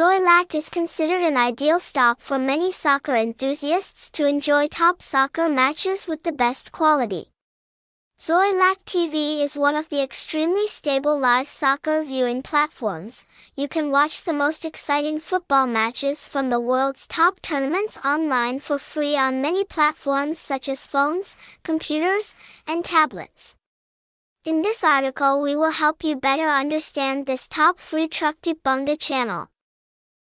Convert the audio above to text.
Xoilac is considered an ideal stop for many soccer enthusiasts to enjoy top soccer matches with the best quality. Xoilac TV is one of the extremely stable live soccer viewing platforms. You can watch the most exciting football matches from the world's top tournaments online for free on many platforms such as phones, computers, and tablets. In this article we will help you better understand this top free Truck Bunga channel.